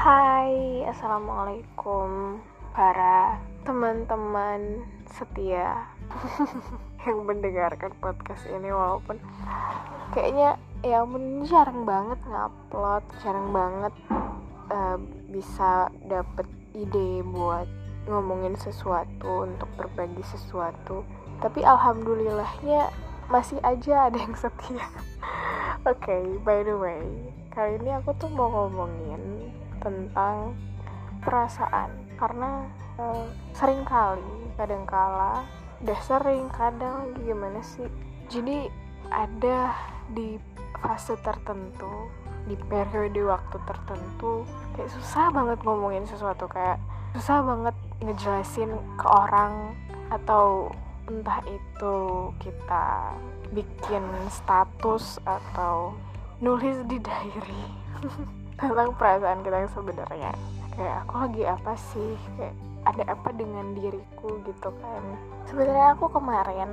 Hai, assalamualaikum para teman-teman setia yang mendengarkan podcast ini walaupun kayaknya ya ampun jarang banget ngupload, jarang banget uh, bisa dapet ide buat ngomongin sesuatu untuk berbagi sesuatu. Tapi alhamdulillahnya masih aja ada yang setia. Oke, okay, by the way, kali ini aku tuh mau ngomongin tentang perasaan. Karena uh, sering kali kadang kala udah sering kadang lagi gimana sih? Jadi ada di fase tertentu di periode waktu tertentu kayak susah banget ngomongin sesuatu kayak susah banget ngejelasin ke orang atau entah itu kita bikin status atau nulis di diary tentang perasaan kita yang sebenarnya. Kayak aku lagi apa sih? Kayak ada apa dengan diriku? Gitu kan. Sebenarnya aku kemarin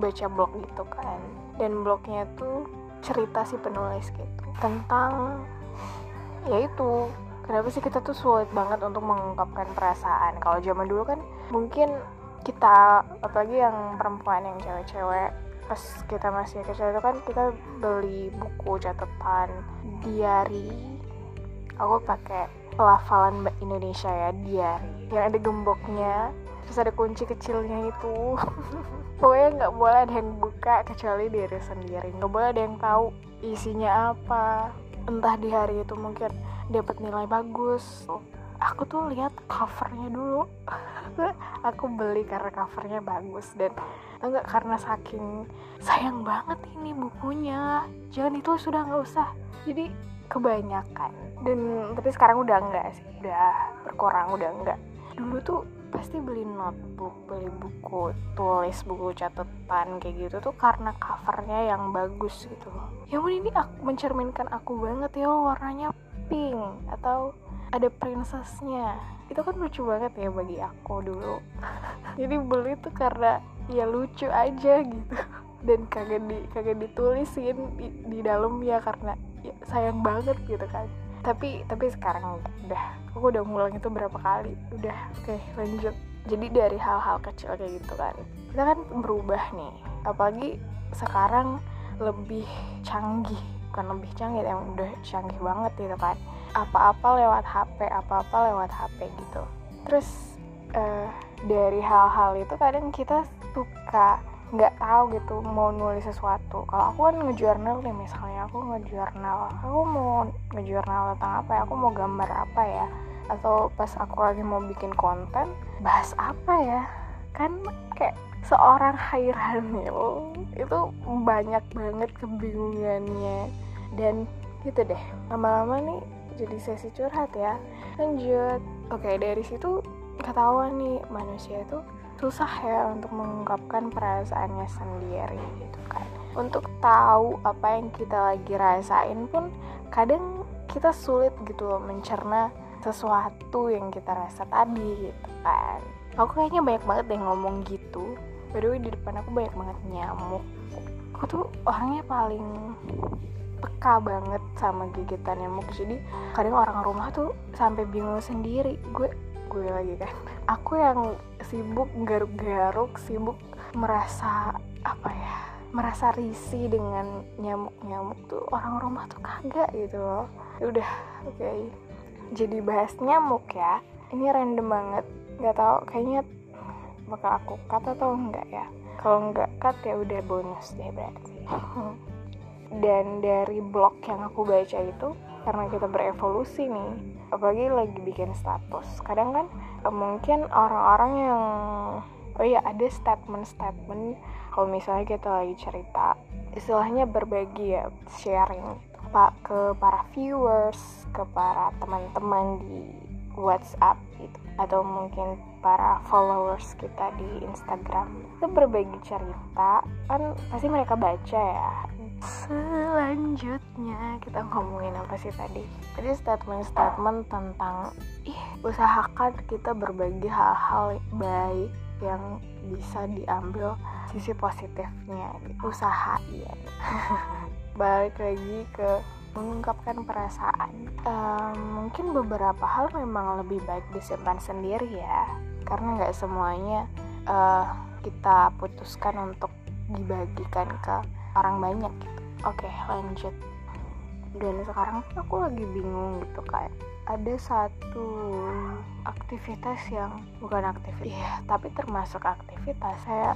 baca blog gitu kan. Dan blognya tuh cerita si penulis gitu tentang yaitu kenapa sih kita tuh sulit banget untuk mengungkapkan perasaan. Kalau zaman dulu kan mungkin kita apalagi yang perempuan yang cewek-cewek pas kita masih kecil itu kan kita beli buku catatan diary aku pakai pelafalan Indonesia ya diary yang ada gemboknya terus ada kunci kecilnya itu. Pokoknya nggak boleh ada yang buka kecuali diri sendiri. Nggak boleh ada yang tahu isinya apa. Entah di hari itu mungkin dapat nilai bagus. Aku tuh lihat covernya dulu. Aku beli karena covernya bagus dan enggak karena saking sayang banget ini bukunya. Jangan itu sudah nggak usah. Jadi kebanyakan. Dan tapi sekarang udah enggak sih udah berkurang udah enggak dulu tuh pasti beli notebook beli buku tulis buku catatan kayak gitu tuh karena covernya yang bagus gitu yang ini aku mencerminkan aku banget ya warnanya pink atau ada princessnya. Itu kan lucu banget ya bagi aku dulu. Jadi beli tuh karena ya lucu aja gitu. Dan kagak di kagak ditulisin di, di dalam ya karena ya, sayang banget gitu kan. Tapi tapi sekarang udah aku udah ngulang itu berapa kali. Udah oke okay, lanjut. Jadi dari hal-hal kecil kayak gitu kan kita kan berubah nih. Apalagi sekarang lebih canggih bukan lebih canggih yang udah canggih banget gitu kan. Apa-apa lewat HP apa-apa lewat HP gitu. Terus uh, dari hal-hal itu kadang kita suka nggak tahu gitu mau nulis sesuatu. Kalau aku kan ngejurnal nih misalnya aku ngejurnal aku mau ngejurnal tentang apa ya? Aku mau gambar apa ya? Atau pas aku lagi mau bikin konten bahas apa ya? Kan kayak seorang Hairanil itu banyak banget kebingungannya. Dan gitu deh lama-lama nih jadi sesi curhat ya. Lanjut. Oke dari situ ketahuan nih manusia itu susah ya untuk mengungkapkan perasaannya sendiri gitu kan. Untuk tahu apa yang kita lagi rasain pun kadang kita sulit gitu loh mencerna sesuatu yang kita rasa tadi gitu kan. Aku kayaknya banyak banget deh ngomong gitu. By the di depan aku banyak banget nyamuk. Aku tuh orangnya paling peka banget sama gigitan nyamuk. Jadi kadang orang rumah tuh sampai bingung sendiri. Gue gue lagi kan. Aku yang sibuk garuk-garuk sibuk merasa apa ya merasa risih dengan nyamuk-nyamuk tuh. Orang rumah tuh kagak gitu loh. Ya udah oke. Okay. jadi bahas nyamuk ya. Ini random banget. Nggak tahu kayaknya bakal aku cut atau enggak ya. Kalau enggak cut ya udah bonus deh berarti. Dan dari blog yang aku baca itu karena kita berevolusi nih apalagi lagi bikin status. Kadang kan eh, mungkin orang-orang yang oh iya ada statement-statement. Kalau misalnya kita lagi cerita istilahnya berbagi ya sharing pak ke para viewers ke para teman-teman di WhatsApp gitu. Atau mungkin para followers kita di Instagram. Itu berbagi cerita kan pasti mereka baca ya Selanjutnya kita ngomongin apa sih tadi? Tadi statement-statement tentang ih usahakan kita berbagi hal-hal baik yang bisa diambil sisi positifnya. Usaha ya balik lagi ke mengungkapkan perasaan. Um, mungkin beberapa hal memang lebih baik disimpan sendiri ya. Karena nggak semuanya uh, kita putuskan untuk dibagikan ke orang banyak gitu. Oke lanjut. Dan sekarang tuh aku lagi bingung gitu kayak ada satu aktivitas yang bukan aktivitas. Ya tapi termasuk aktivitas saya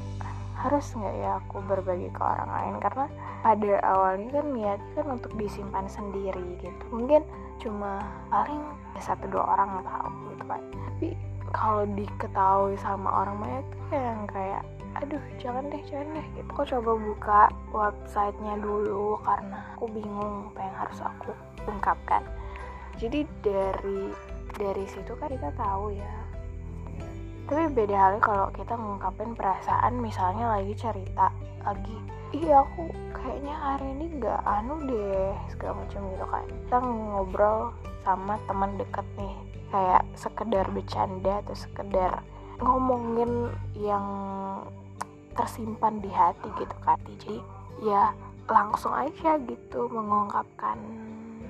harus nggak ya aku berbagi ke orang lain? Karena pada awalnya kan niat kan untuk disimpan sendiri gitu. Mungkin cuma paling satu dua orang tahu gitu kan. Tapi kalau diketahui sama orang banyak tuh yang kayak aduh jangan deh jangan deh gitu. Aku coba buka websitenya dulu karena aku bingung apa yang harus aku ungkapkan. Jadi dari dari situ kan kita tahu ya. Tapi beda halnya kalau kita mengungkapin perasaan misalnya lagi cerita lagi iya aku kayaknya hari ini nggak anu deh segala macam gitu kan. Kita ngobrol sama teman deket nih kayak sekedar bercanda atau sekedar ngomongin yang tersimpan di hati gitu kan. Jadi ya langsung aja gitu mengungkapkan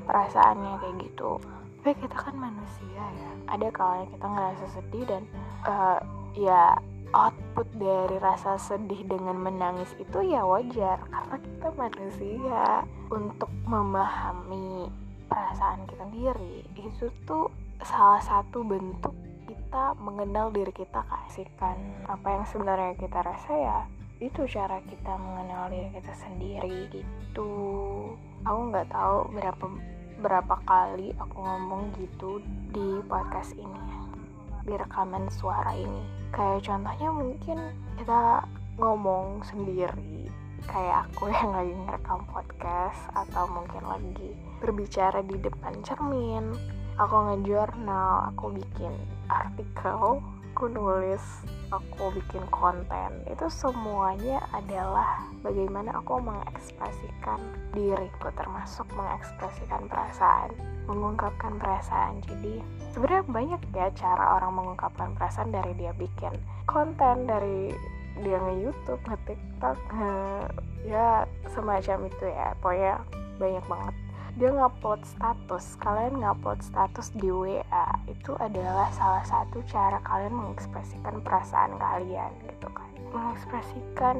perasaannya kayak gitu. Tapi kita kan manusia ya. Ada kalanya kita ngerasa sedih dan uh, ya output dari rasa sedih dengan menangis itu ya wajar. Karena kita manusia. Untuk memahami perasaan kita sendiri itu tuh salah satu bentuk kita mengenal diri kita kasihkan apa yang sebenarnya kita rasa ya itu cara kita mengenal diri kita sendiri gitu. Aku nggak tahu berapa berapa kali aku ngomong gitu di podcast ini di rekaman suara ini. Kayak contohnya mungkin kita ngomong sendiri kayak aku yang lagi ngerekam podcast atau mungkin lagi berbicara di depan cermin aku ngejurnal aku bikin artikel aku nulis aku bikin konten. Itu semuanya adalah bagaimana aku mengekspresikan diriku termasuk mengekspresikan perasaan mengungkapkan perasaan. Jadi sebenarnya banyak ya cara orang mengungkapkan perasaan dari dia bikin konten dari dia nge YouTube nge TikTok nge, ya semacam itu ya. Pokoknya banyak banget dia ngupload status. Kalian ngupload status di WA itu adalah salah satu cara kalian mengekspresikan perasaan kalian gitu kan. Mengekspresikan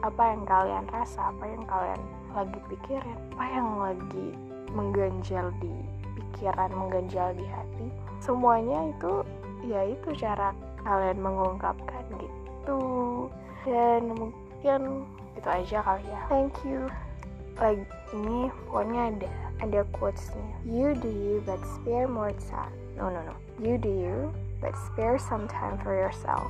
apa yang kalian rasa apa yang kalian lagi pikirin apa yang lagi mengganjal di pikiran mengganjal di hati. Semuanya itu ya itu cara kalian mengungkapkan gitu. Dan mungkin itu aja kali ya. Thank you lagi ini pokoknya ada ada quotesnya. You do you but spare more time. No no no. You do you but spare some time for yourself